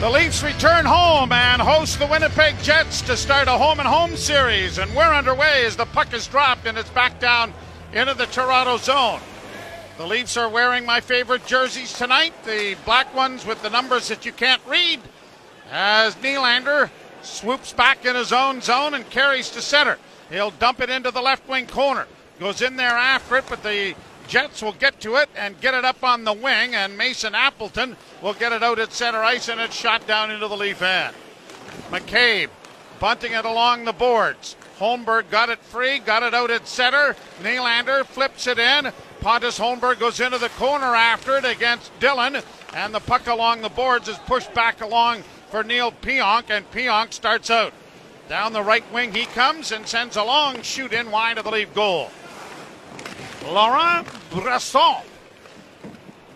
The Leafs return home and host the Winnipeg Jets to start a home and home series. And we're underway as the puck is dropped and it's back down into the Toronto zone. The Leafs are wearing my favorite jerseys tonight, the black ones with the numbers that you can't read, as Nylander swoops back in his own zone and carries to center. He'll dump it into the left wing corner. Goes in there after it, but the Jets will get to it and get it up on the wing, and Mason Appleton will get it out at center ice, and it's shot down into the Leaf end. McCabe bunting it along the boards. Holmberg got it free, got it out at center. Nylander flips it in. Pontus Holmberg goes into the corner after it against Dillon, and the puck along the boards is pushed back along for Neil Pionk, and Pionk starts out. Down the right wing he comes and sends a long shoot in wide of the Leaf goal. Laurent Brossoit.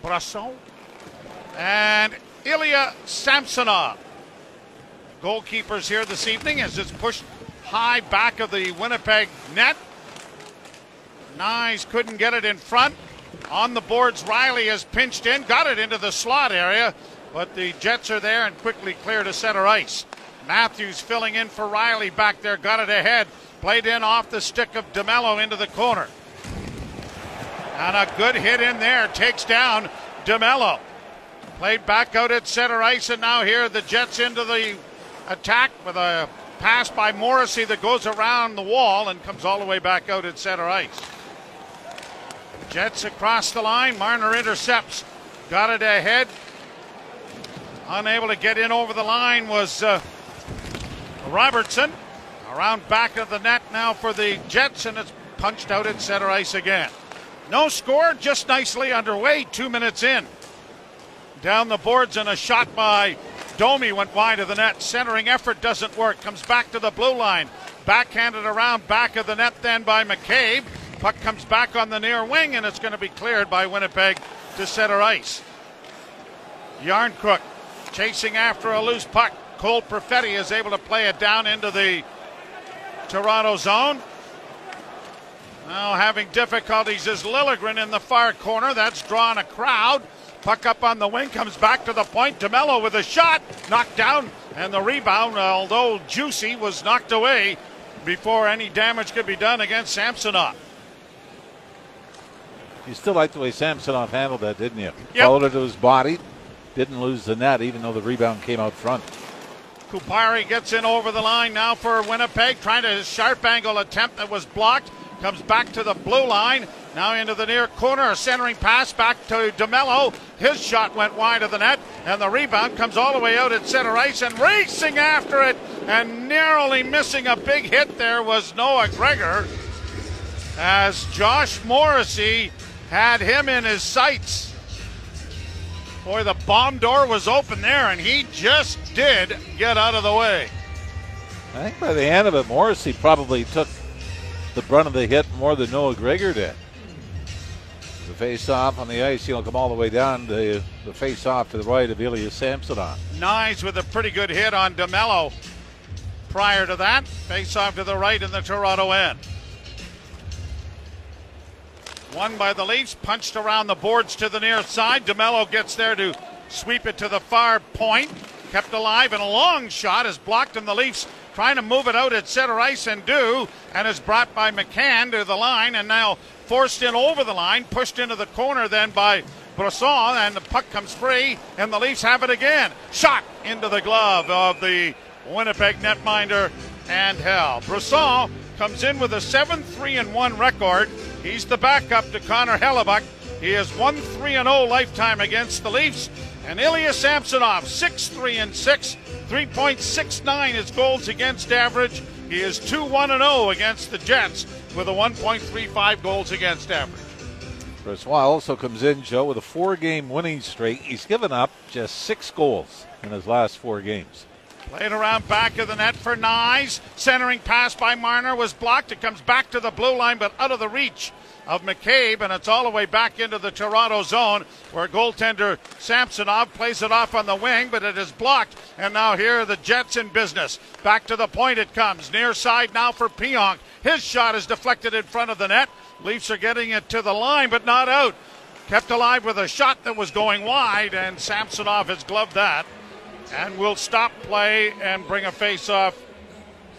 Brossoit. And Ilya Samsonov. Goalkeepers here this evening as it's pushed high back of the Winnipeg net. Knies couldn't get it in front. On the boards, Rielly has pinched in, got it into the slot area, but the Jets are there and quickly clear to center ice. Matthews filling in for Rielly back there, got it ahead, played in off the stick of DeMelo into the corner. And a good hit in there takes down DeMelo. Played back out at center ice, and now here the Jets into the attack with a pass by Morrissey that goes around the wall and comes all the way back out at center ice. Jets across the line. Marner intercepts. Got it ahead. Unable to get in over the line was uh, Robertson. Around back of the net now for the Jets, and it's punched out at center ice again. No score, just nicely underway, two minutes in. Down the boards, and a shot by Domi went wide of the net. Centering effort doesn't work. Comes back to the blue line. Backhanded around back of the net then by McCabe. Puck comes back on the near wing, and it's going to be cleared by Winnipeg to center ice. Järnkrok chasing after a loose puck. Cole Perfetti is able to play it down into the Toronto zone. Now having difficulties is Liljegren in the far corner. That's drawn a crowd. Puck up on the wing, comes back to the point. DeMelo with a shot, knocked down, and the rebound, although juicy, was knocked away before any damage could be done against Samsonov. You still like the way Samsonov handled that, didn't you? Yep. Followed it to his body, didn't lose the net, even though the rebound came out front. Kupari gets in over the line now for Winnipeg, trying to sharp angle attempt that was blocked. Comes back to the blue line. Now into the near corner. Centering pass back to DeMelo. His shot went wide of the net. And the rebound comes all the way out at center ice. And racing after it and narrowly missing a big hit there was Noah Gregor. As Josh Morrissey had him in his sights. Boy, the bomb door was open there, and he just did get out of the way. I think by the end of it, Morrissey probably took the brunt of the hit more than Noah Gregor did. The face off on the ice, he'll come all the way down the the face off to the right of Ilya Samsonov. Knies with a pretty good hit on DeMelo prior to that. Face off to the right in the Toronto end. One by the Leafs, punched around the boards to the near side. DeMelo gets there to sweep it to the far point. Kept alive, and a long shot is blocked, and the Leafs trying to move it out at center ice and do, and is brought by McMann to the line, and now forced in over the line, pushed into the corner then by Brossoit, and the puck comes free, and the Leafs have it again. Shot into the glove of the Winnipeg netminder and Hell. Brossoit comes in with a 7 3 and 1 record. He's the backup to Connor Hellebuyck. He is 1 3 0 lifetime against the Leafs. And Ilya Samsonov, 6 3 and 6, 3.69 is goals against average. He is 2 1 0 against the Jets with a 1.35 goals against average. Brossoit also comes in, Joe, with a four game winning streak. He's given up just six goals in his last four games. Played around back of the net for Knies. Centering pass by Marner was blocked. It comes back to the blue line, but out of the reach of McCabe, and it's all the way back into the Toronto zone where goaltender Samsonov plays it off on the wing, but it is blocked. And now here are the Jets in business. Back to the point it comes. Near side now for Pionk. His shot is deflected in front of the net. Leafs are getting it to the line, but not out. Kept alive with a shot that was going wide, and Samsonov has gloved that. and will stop play and bring a face-off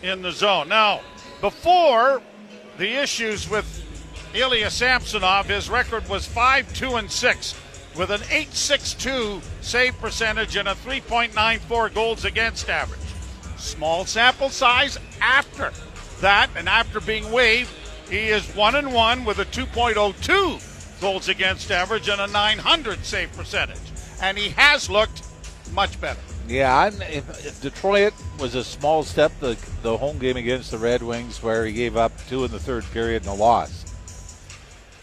in the zone. Now, before the issues with Ilya Samsonov, his record was 5 2 and 6 with an 8.62 save percentage and a 3.94 goals against average. Small sample size after that, and after being waived, he is 1 and 1 with a 2.02 goals against average and a 900 save percentage. And he has looked much better. Yeah, if, if Detroit was a small step, the the home game against the Red Wings, where he gave up two in the third period and a loss.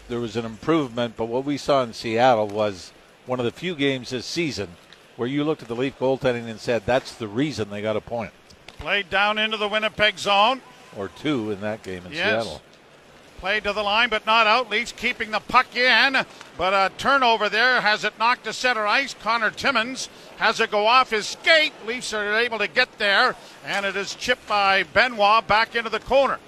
There was an improvement, but what we saw in Seattle was one of the few games this season where you looked at the Leaf goaltending and said that's the reason they got a point. Played down into the Winnipeg zone. Or two in that game in yes. Seattle. Played to the line, but not out. Leafs keeping the puck in, but a turnover there has it knocked to center ice. Connor Timmins has it go off his skate. Leafs are able to get there, and it is chipped by Benoit back into the corner.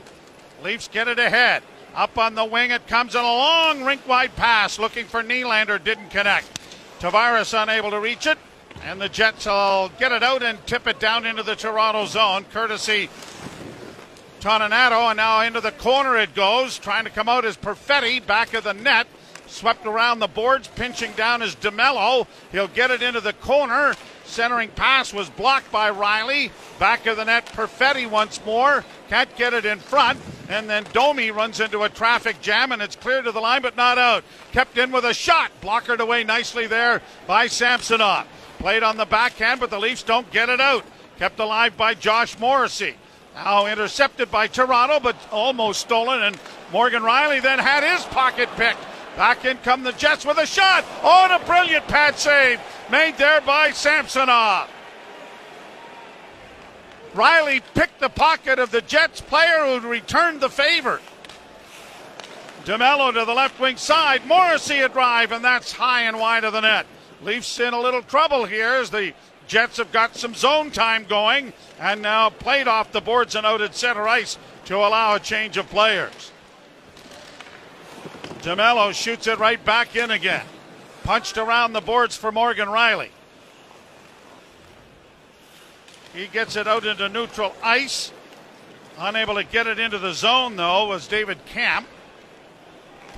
Leafs get it ahead. Up on the wing, it comes in a long rink wide pass looking for Nylander, didn't connect. Tavares unable to reach it, and the Jets will get it out and tip it down into the Toronto zone, courtesy Toninato, and now into the corner it goes. Trying to come out is Perfetti, back of the net. Swept around the boards, pinching down is DeMelo. He'll get it into the corner. Centering pass was blocked by Rielly. Back of the net, Perfetti once more. Can't get it in front. And then Domi runs into a traffic jam and it's clear to the line but not out. Kept in with a shot. Blockered away nicely there by Samsonov. Played on the backhand, but the Leafs don't get it out. Kept alive by Josh Morrissey. Now intercepted by Toronto, but almost stolen. And Morgan Rielly then had his pocket picked. Back in come the Jets with a shot. Oh, and a brilliant pad save made there by Samsonov. Rielly picked the pocket of the Jets player who returned the favor. DeMelo to the left wing side. Morrissey a drive, and that's high and wide of the net. Leafs in a little trouble here as the Jets have got some zone time going and now played off the boards and out at center ice to allow a change of players. DeMelo shoots it right back in again. Punched around the boards for Morgan Rielly. He gets it out into neutral ice. Unable to get it into the zone, though, was David Kämpf.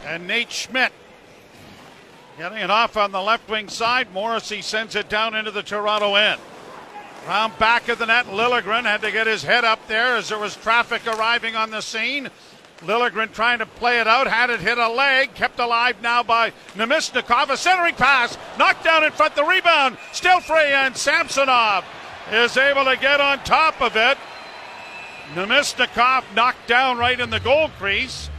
And Nate Schmidt getting it off on the left wing side. Morrissey sends it down into the Toronto end. Round back of the net, Liljegren had to get his head up there as there was traffic arriving on the scene. Liljegren trying to play it out, had it hit a leg, kept alive now by Namestnikov. A centering pass, knocked down in front, the rebound, still free, and Samsonov is able to get on top of it. Namestnikov knocked down right in the goal crease.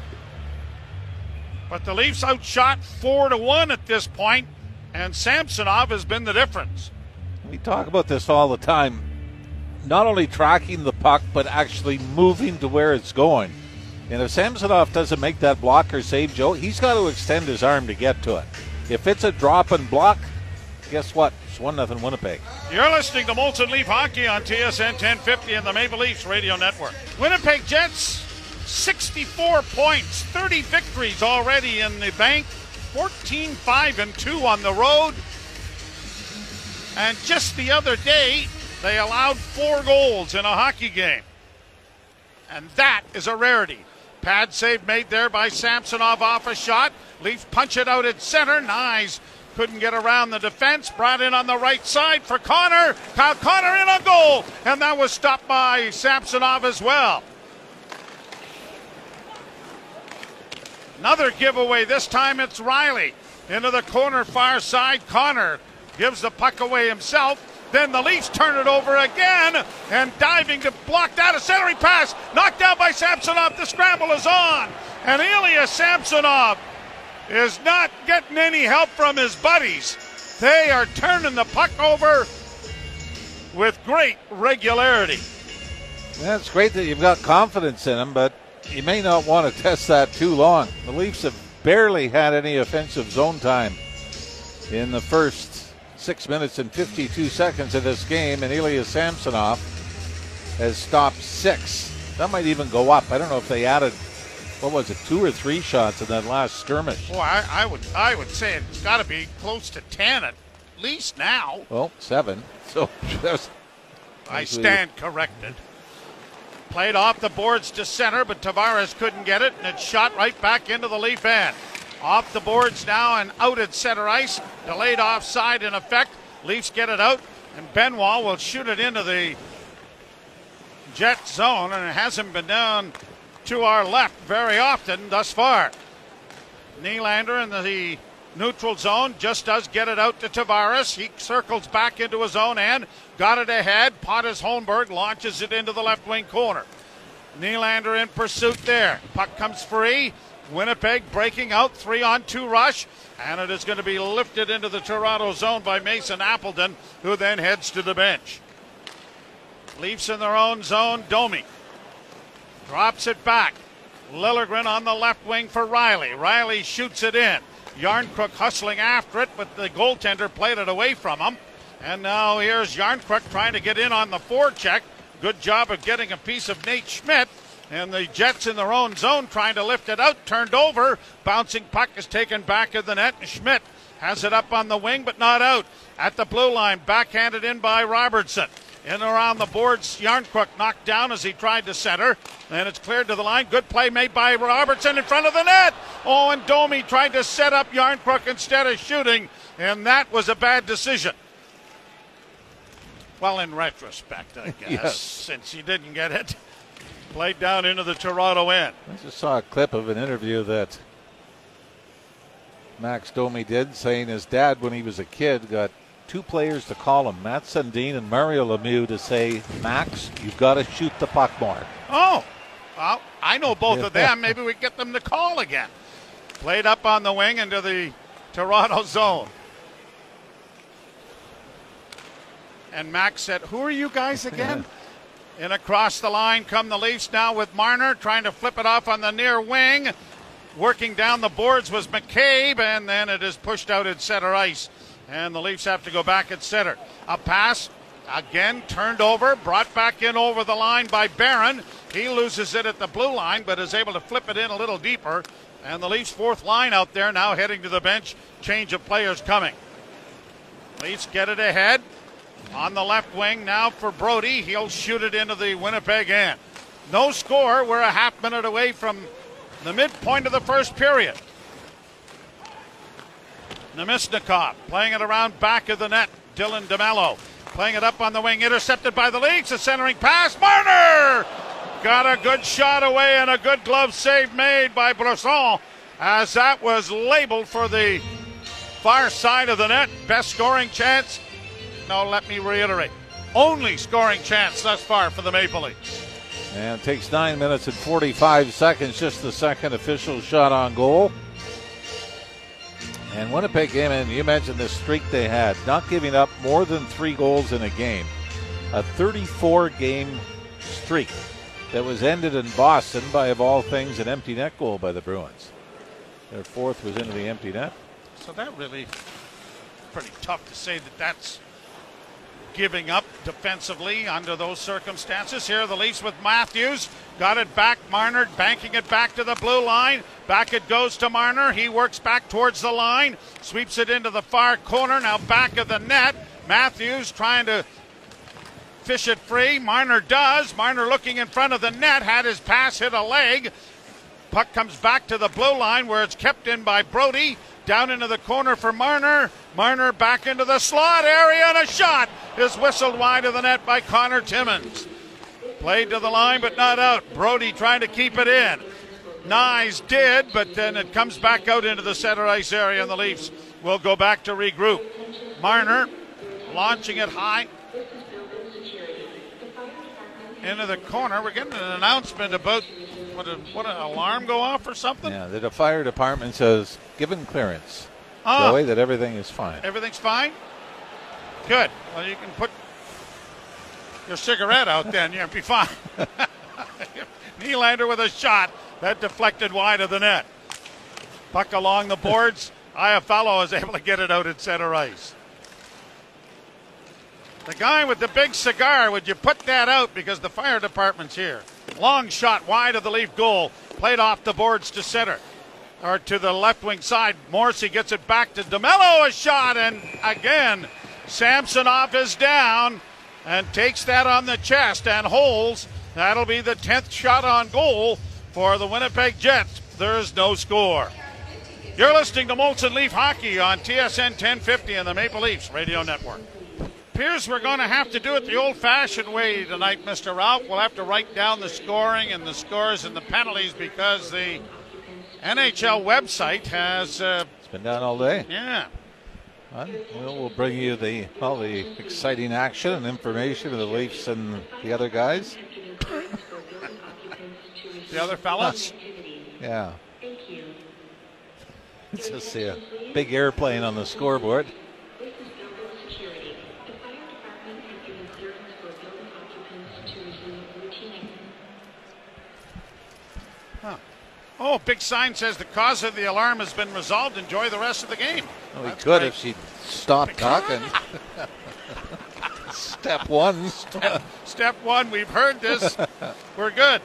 But the Leafs outshot four to one at this point, and Samsonov has been the difference. We talk about this all the time. Not only tracking the puck, but actually moving to where it's going. And if Samsonov doesn't make that blocker save, Joe, he's got to extend his arm to get to it. If it's a drop and block, guess what? It's 1 0 Winnipeg. You're listening to Molson Leaf Hockey on TSN 1050 and the Maple Leafs Radio Network. Winnipeg Jets, 64 points, 30 victories already in the bank, 14 5 and 2 on the road. And just the other day, they allowed four goals in a hockey game. And that is a rarity. Pad save made there by Samsonov off a shot. Leaf punch it out at center. Knies couldn't get around the defense. Brought in on the right side for Connor. Kyle Connor in a goal. And that was stopped by Samsonov as well. Another giveaway. This time it's Rielly. Into the corner far side. Connor gives the puck away himself. Then the Leafs turn it over again and diving to block that a centering pass. Knocked down by Samsonov. The scramble is on. And Ilya Samsonov is not getting any help from his buddies. They are turning the puck over with great regularity. That's great that you've got confidence in him, but you may not want to test that too long. The Leafs have barely had any offensive zone time in the first six minutes and 52 seconds of this game, and Ilya Samsonov has stopped six. That might even go up. I don't know if they added, what was it, two or three shots in that last skirmish. Well, I, I would I would say it's got to be close to ten at least now. Well, seven. So just I stand corrected. Played off the boards to center, but Tavares couldn't get it, and it shot right back into the Leaf end. Off the boards now and out at center ice. Delayed offside in effect. Leafs get it out, and Benoit will shoot it into the Jet zone, and it hasn't been down to our left very often thus far. Nylander in the neutral zone just does get it out to Tavares. He circles back into his own end, got it ahead. Pontus Holmberg launches it into the left wing corner. Nylander in pursuit there. Puck comes free. Winnipeg breaking out, three on two rush, and it is going to be lifted into the Toronto zone by Mason Appleton, who then heads to the bench. Leafs in their own zone. Domi drops it back. Liljegren on the left wing for Rielly. Rielly shoots it in. Järnkrok hustling after it, but the goaltender played it away from him. And now here's Järnkrok trying to get in on the forecheck. Good job of getting a piece of Nate Schmidt. And the Jets in their own zone trying to lift it out, turned over. Bouncing puck is taken back of the net. And Schmidt has it up on the wing, but not out. At the blue line, backhanded in by Robertson. In around the boards, Järnkrok knocked down as he tried to center. And it's cleared to the line. Good play made by Robertson in front of the net. Oh, and Domi tried to set up Järnkrok instead of shooting. And that was a bad decision. Well, in retrospect, I guess, Yes. since he didn't get it. Played down into the Toronto end. I just saw a clip of an interview that Max Domi did saying his dad, when he was a kid, got two players to call him, Mats Sundin and Mario Lemieux, to say, Max, you've got to shoot the puck more. Oh, well, I know both of them. Maybe we get them to call again. Played up on the wing into the Toronto zone. And Max said, Who are you guys again? And across the line come the Leafs now with Marner trying to flip it off on the near wing. Working down the boards was McCabe, and then it is pushed out at center ice. And the Leafs have to go back at center. A pass again turned over, brought back in over the line by Barron. He loses it at the blue line, but is able to flip it in a little deeper. And the Leafs' fourth line out there now heading to the bench. Change of players coming. Leafs get it ahead. On the left wing now for Brodie. He'll shoot it into the Winnipeg end. No score. We're a half minute away from the midpoint of the first period. Namestnikov playing it around back of the net. Dylan DeMelo playing it up on the wing, intercepted by the Leafs. A centering pass. Marner got a good shot away and a good glove save made by Brossoit as that was labeled for the far side of the net. Best scoring chance. No, let me reiterate. Only scoring chance thus far for the Maple Leafs. And it takes nine minutes and 45 seconds, just the second official shot on goal. And Winnipeg came in, you mentioned the streak they had, not giving up more than three goals in a game. A 34 game streak that was ended in Boston by, of all things, an empty net goal by the Bruins. Their fourth was into the empty net. So that really pretty tough to say that that's giving up defensively under those circumstances. Here the Leafs with Matthews. Got it back. Marner banking it back to the blue line. Back it goes to Marner. He works back towards the line. Sweeps it into the far corner. Now back of the net. Matthews trying to fish it free. Marner does. Marner looking in front of the net. Had his pass hit a leg. Puck comes back to the blue line where it's kept in by Brodie. Down into the corner for Marner. Marner back into the slot area and a shot is whistled wide of the net by Connor Timmins. Played to the line but not out. Brodie trying to keep it in. Knies did, but then it comes back out into the center ice area and the Leafs will go back to regroup. Marner launching it high into the corner. We're getting an announcement about what, a, what an alarm go off or something. Yeah, the fire department says, given clearance, Ah. Joey, that everything is fine. Everything's fine? Good. Well, you can put your cigarette out then. You'll be fine. Nylander with a shot. That deflected wide of the net. Puck along the boards. Iafallo is able to get it out at center ice. The guy with the big cigar, would you put that out because the fire department's here? Long shot wide of the Leaf goal. Played off the boards to center. Or to the left wing side. Morrissey gets it back to DeMelo, a shot, and again, Samsonov is down and takes that on the chest and holds. That'll be the 10th shot on goal for the Winnipeg Jets. There's no score. You're listening to Molson Leaf Hockey on TSN 1050 and the Maple Leafs Radio Network. Appears we're going to have to do it the old fashioned way tonight, Mr. Ralph. We'll have to write down the scoring and the scores and the penalties because the NHL website has. Uh, it's been down all day. Yeah. Well, we'll bring you the all the exciting action and information of the Leafs and the other guys. the other fellas. yeah. Thank you. It's just see a big airplane on the scoreboard. Oh, big sign says the cause of the alarm has been resolved. Enjoy the rest of the game. Oh, we could great. if she'd stop talking. Step one. Step, step, one. We've heard this. We're good.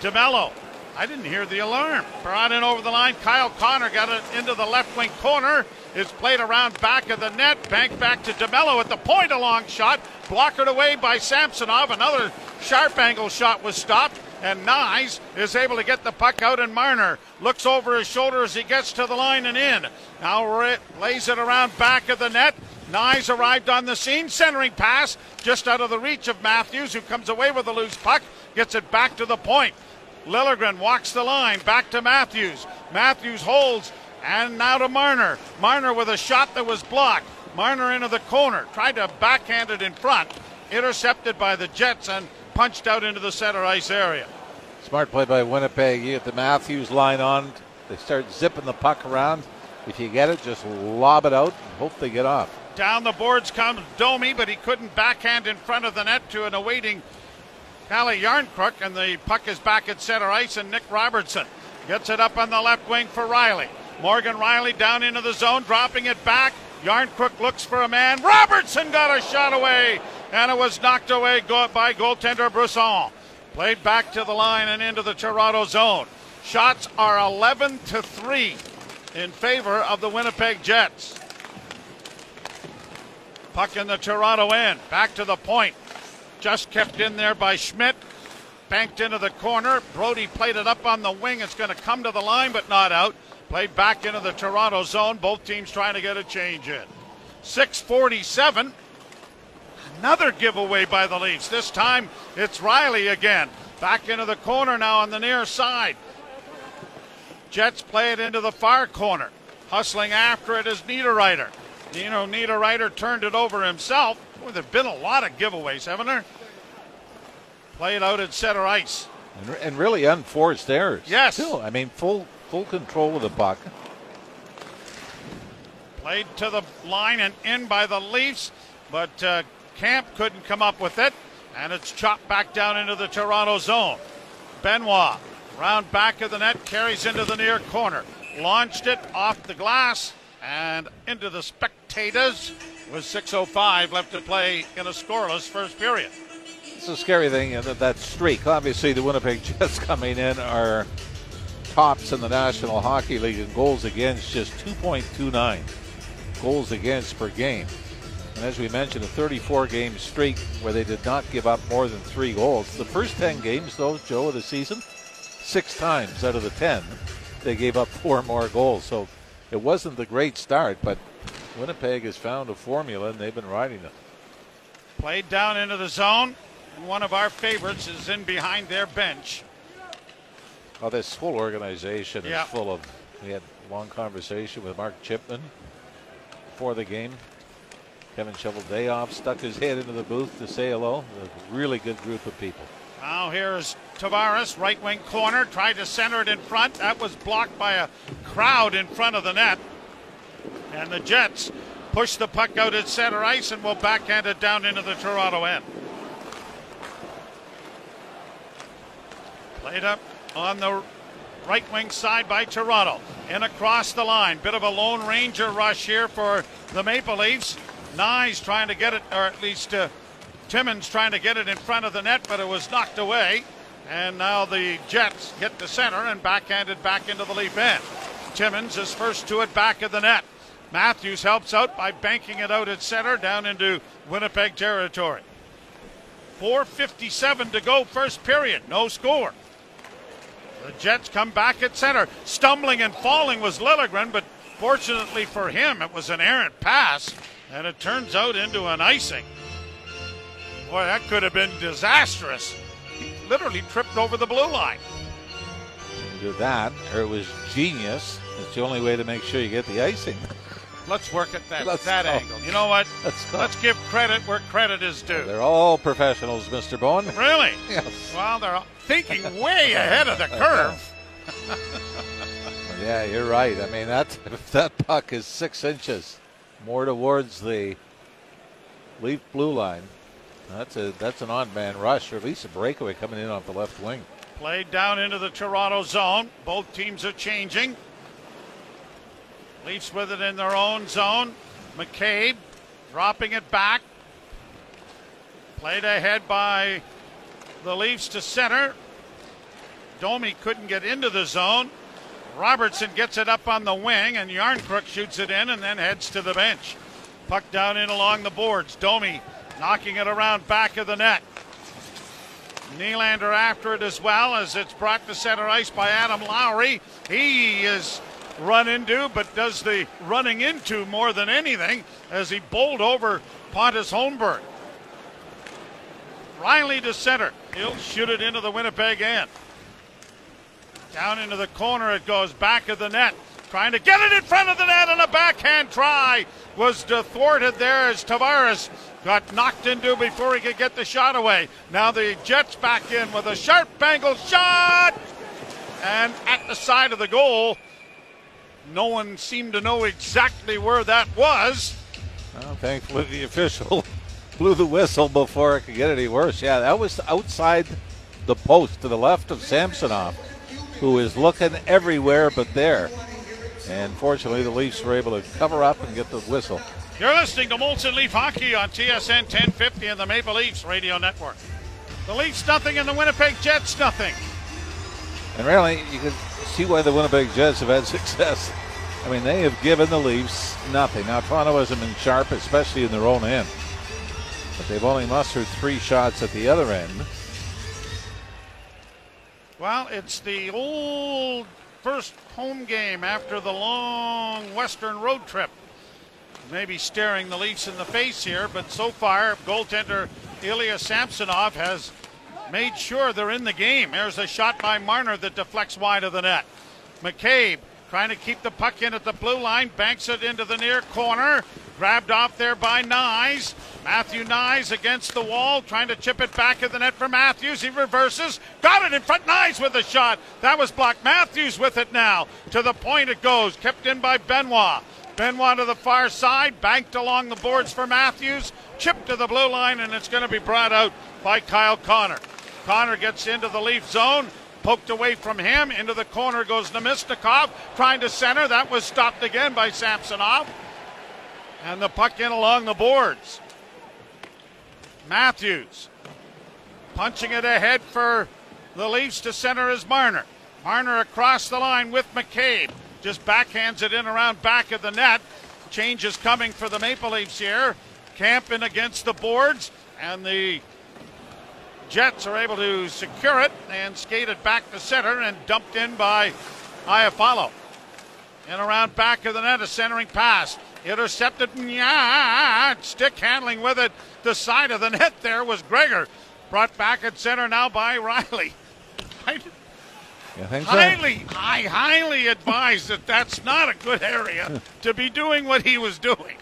DeMelo. I didn't hear the alarm. Brought in over the line. Kyle Connor got it into the left wing corner. It's played around back of the net. Bank back to DeMelo at the point. A long shot. Blockered away by Samsonov. Another sharp angle shot was stopped and Knies is able to get the puck out, and Marner looks over his shoulder as he gets to the line and in. Now lays it around back of the net. Knies arrived on the scene, centering pass just out of the reach of Matthews, who comes away with the loose puck, gets it back to the point. Liljegren walks the line, back to Matthews. Matthews holds, and now to Marner. Marner with a shot that was blocked. Marner into the corner, tried to backhand it in front, intercepted by the Jets, and punched out into the center ice area. Smart play by Winnipeg. You get the Matthews line on. They start zipping the puck around. If you get it, just lob it out and hope they get off. Down the boards comes Domi, but he couldn't backhand in front of the net to an awaiting Calle Jarnkrok, and the puck is back at center ice, and Nick Robertson gets it up on the left wing for Rielly. Morgan Rielly down into the zone, dropping it back. Jarnkrok looks for a man. Robertson got a shot away and it was knocked away by goaltender Brossoit. Played back to the line and into the Toronto zone. Shots are 11 to 3 in favor of the Winnipeg Jets. Puck in the Toronto end. Back to the point. Just kept in there by Schmidt. Banked into the corner. Brodie played it up on the wing. It's going to come to the line, but not out. Played back into the Toronto zone. Both teams trying to get a change in. 647 Another giveaway by the Leafs. This time it's Rielly again. Back into the corner now on the near side. Jets play it into the far corner. Hustling after it is Niederreiter. You know, Niederreiter turned it over himself. Boy, there have been a lot of giveaways, haven't there? Played out at center ice. And, and really unforced errors. Yes. Too. I mean, full full control of the puck. Played to the line and in by the Leafs, but uh, Kämpf couldn't come up with it, and it's chopped back down into the Toronto zone. Benoit, round back of the net, carries into the near corner. Launched it off the glass and into the spectators with 6.05 left to play in a scoreless first period. It's a scary thing that that streak. Obviously, the Winnipeg Jets coming in are tops in the National Hockey League in goals against, just 2.29 goals against per game. And as we mentioned, a 34 game streak where they did not give up more than three goals. The first 10 games, though, Joe, of the season, six times out of the 10, they gave up four more goals. So it wasn't the great start, but Winnipeg has found a formula and they've been riding it. Played down into the zone, and one of our favorites is in behind their bench. Oh, this whole organization is full of. We had a long conversation with Mark Chipman before the game. Kevin Cheveldayoff stuck his head into the booth to say hello. A really good group of people. Now here's Tavares, right wing corner, tried to center it in front. That was blocked by a crowd in front of the net. And the Jets push the puck out at center ice and will backhand it down into the Toronto end. Played up on the right wing side by Toronto. And across the line. Bit of a Lone Ranger rush here for the Maple Leafs. Knies trying to get it, or at least uh, Timmins trying to get it in front of the net, but it was knocked away. And now the Jets get the center and backhanded back into the Leaf end. Timmins is first to it back of the net. Matthews helps out by banking it out at center down into Winnipeg territory. 4.57 to go, first period. No score. The Jets come back at center. Stumbling and falling was Liljegren, but fortunately for him, it was an errant pass, and it turns out into an icing. Boy, that could have been disastrous. He literally tripped over the blue line. Do that, or it was genius. It's the only way to make sure you get the icing. Let's work at that Let's that go. angle. You know what? Let's. Let's give credit where credit is due. They're all professionals, Mr. Bowen. Really? Yes. Well, they're thinking way ahead of the uh-huh. curve. Yeah, you're right. I mean, that if that puck is six inches more towards the leaf blue line, that's a that's an odd man rush, or at least a breakaway coming in off the left wing. Played down into the Toronto zone. Both teams are changing. Leafs with it in their own zone. McCabe dropping it back. Played ahead by the Leafs to center. Domi couldn't get into the zone. Robertson gets it up on the wing, and Järnkrok shoots it in and then heads to the bench. Puck down in along the boards. Domi knocking it around back of the net. Nylander after it as well as it's brought to center ice by Adam Lowry. He is run into, but does the running into more than anything as he bowled over Pontus Holmberg. Rielly to center. He'll shoot it into the Winnipeg end. Down into the corner it goes, back of the net. Trying to get it in front of the net, and a backhand try was thwarted there as Tavares got knocked into before he could get the shot away. Now the Jets back in with a sharp angle shot, and at the side of the goal. No one seemed to know exactly where that was. Well, thankfully, the official blew the whistle before it could get any worse. Yeah, that was outside the post to the left of Samsonov, who is looking everywhere but there. And fortunately, the Leafs were able to cover up and get the whistle. You're listening to Molson Leaf Hockey on TSN 1050 and the Maple Leafs Radio Network. The Leafs nothing and the Winnipeg Jets nothing. And really, you can see why the Winnipeg Jets have had success. I mean, they have given the Leafs nothing. Now, Toronto hasn't been sharp, especially in their own end. But they've only mustered three shots at the other end. Well, it's the old first home game after the long Western road trip. Maybe staring the Leafs in the face here, but so far, goaltender Ilya Samsonov has made sure they're in the game. There's a shot by Marner that deflects wide of the net. McCabe trying to keep the puck in at the blue line, banks it into the near corner. Grabbed off there by Knies. Matthew Knies against the wall, trying to chip it back in the net for Matthews. He reverses, got it in front. Knies with the shot. That was blocked. Matthews with it now. To the point it goes, kept in by Benoit. Benoit to the far side, banked along the boards for Matthews, chipped to the blue line, and it's going to be brought out by Kyle Connor. Connor gets into the Leaf zone, poked away from him. Into the corner goes Namestnikov, trying to center. That was stopped again by Samsonov. And the puck in along the boards. Matthews punching it ahead for the Leafs to center is Marner. Marner across the line with McCabe. Just backhands it in around back of the net. Change is coming for the Maple Leafs here. Kämpf in against the boards, and the Jets are able to secure it and skate it back to center and dumped in by Iafallo. And around back of the net, a centering pass. Intercepted. Yeah, stick handling with it. The side of the net there was Gregor. Brought back at center now by Rielly. I, Yeah, things are- highly, I highly advise that that's not a good area to be doing what he was doing.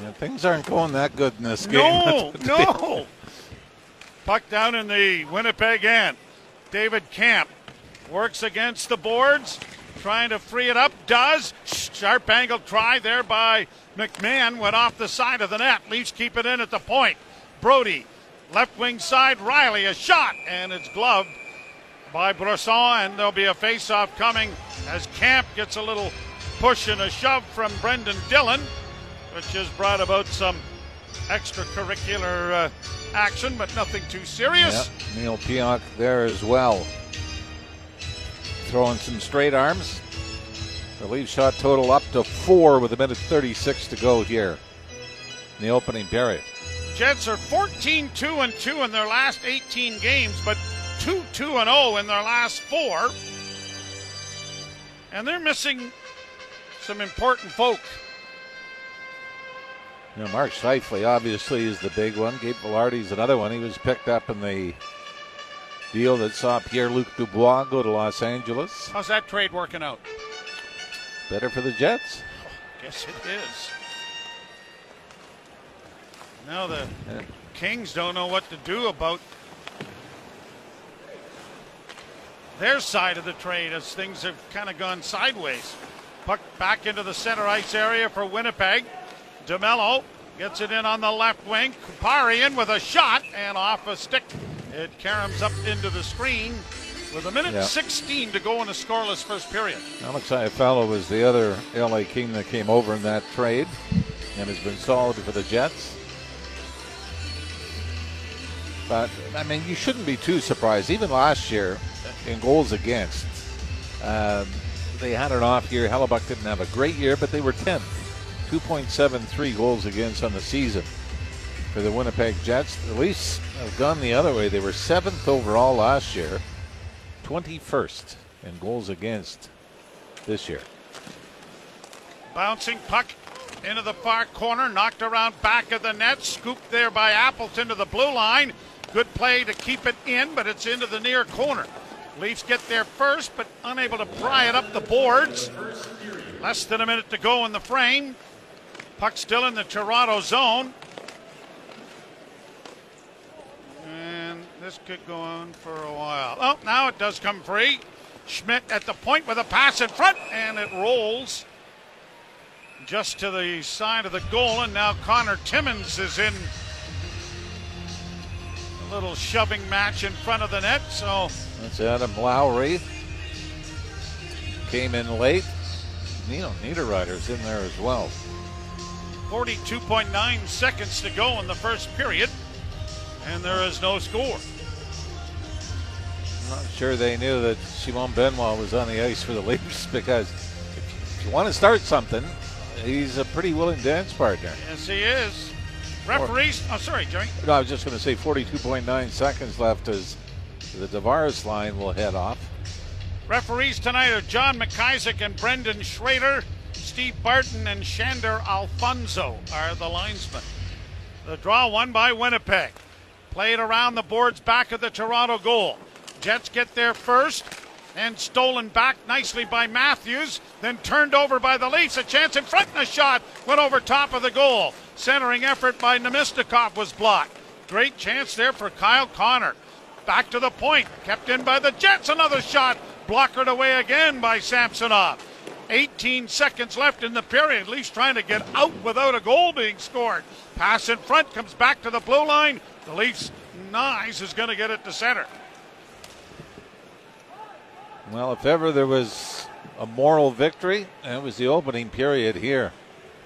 yeah, things aren't going that good in this game. No, no. Puck down in the Winnipeg end. David Kämpf works against the boards, trying to free it up. Does. Sharp angle try there by McMann. Went off the side of the net. Leafs keep it in at the point. Brodie, left wing side. Rielly, a shot, and it's gloved by Brossoit, and there'll be a face-off coming as Kämpf gets a little push and a shove from Brendan Dillon, which has brought about some extracurricular uh, action, but nothing too serious. Yep, Neil Pionk there as well. Throwing some straight arms. The Leafs shot total up to four with a minute 36 to go here in the opening period. Jets are 14 2 and 2 in their last 18 games, but 2 2 and 0 in their last four. And they're missing some important folk. You know, Mark Scheifele obviously is the big one. Gabe Vilardi's another one. He was picked up in the deal that saw Pierre-Luc Dubois go to Los Angeles. How's that trade working out? Better for the Jets. Guess it is. Now the yeah. Kings don't know what to do about their side of the trade as things have kind of gone sideways. Puck back into the center ice area for Winnipeg. DeMelo gets it in on the left wing. Kupari in with a shot and off a stick. It caroms up into the screen with a minute 16 to go in a scoreless first period. Alex Iafallo was the other LA King that came over in that trade and has been solid for the Jets. But, I mean, you shouldn't be too surprised. Even last year, in goals against, um, they had an off year. Hellebuyck didn't have a great year, but they were 10th. 2.73 goals against on the season for the Winnipeg Jets. The Leafs have gone the other way. They were seventh overall last year, 21st in goals against this year. Bouncing puck into the far corner, knocked around back of the net, scooped there by Appleton to the blue line. Good play to keep it in, but it's into the near corner. Leafs get there first, but unable to pry it up the boards. Less than a minute to go in the frame. Puck still in the Toronto zone. And this could go on for a while. Oh, now it does come free. Schmidt at the point with a pass in front, and it rolls just to the side of the goal. And now Connor Timmins is in a little shoving match in front of the net. So that's Adam Lowry. Came in late. Nino Niederreiter's in there as well. 42.9 seconds to go in the first period, and there is no score. I'm not sure they knew that Simon Benoit was on the ice for the Leafs because if you want to start something, he's a pretty willing dance partner. Yes, he is. Referees. Oh, sorry, Jerry. No, I was just going to say 42.9 seconds left as the Tavares line will head off. Referees tonight are John McIsaac and Brendan Schrader. Steve Barton and Shandor Alfoldy are the linesmen. The draw won by Winnipeg. Played around the boards back of the Toronto goal. Jets get there first and stolen back nicely by Matthews, then turned over by the Leafs. A chance in front and a shot went over top of the goal. Centering effort by Namestnikov was blocked. Great chance there for Kyle Connor. Back to the point, kept in by the Jets. Another shot, blockered away again by Samsonov. 18 seconds left in the period. Leafs trying to get out without a goal being scored. Pass in front comes back to the blue line. The Leafs Knies is going to get it to center. Well, if ever there was a moral victory, it was the opening period here.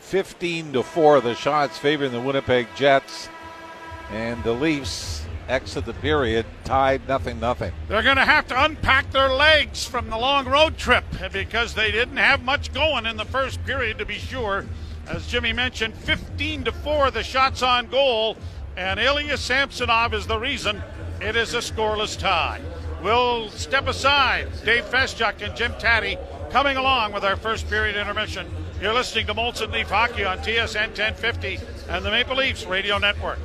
15 to 4, the shots favoring the Winnipeg Jets. And the Leafs exit the period tied nothing nothing. They're going to have to unpack their legs from the long road trip because they didn't have much going in the first period to be sure. As Jimmy mentioned, 15 to 4 the shots on goal and Ilya Samsonov is the reason it is a scoreless tie. We'll step aside. Dave Feschuk and Jim Tatti coming along with our first period intermission. You're listening to Molson Leaf Hockey on TSN 1050 and the Maple Leafs Radio Network.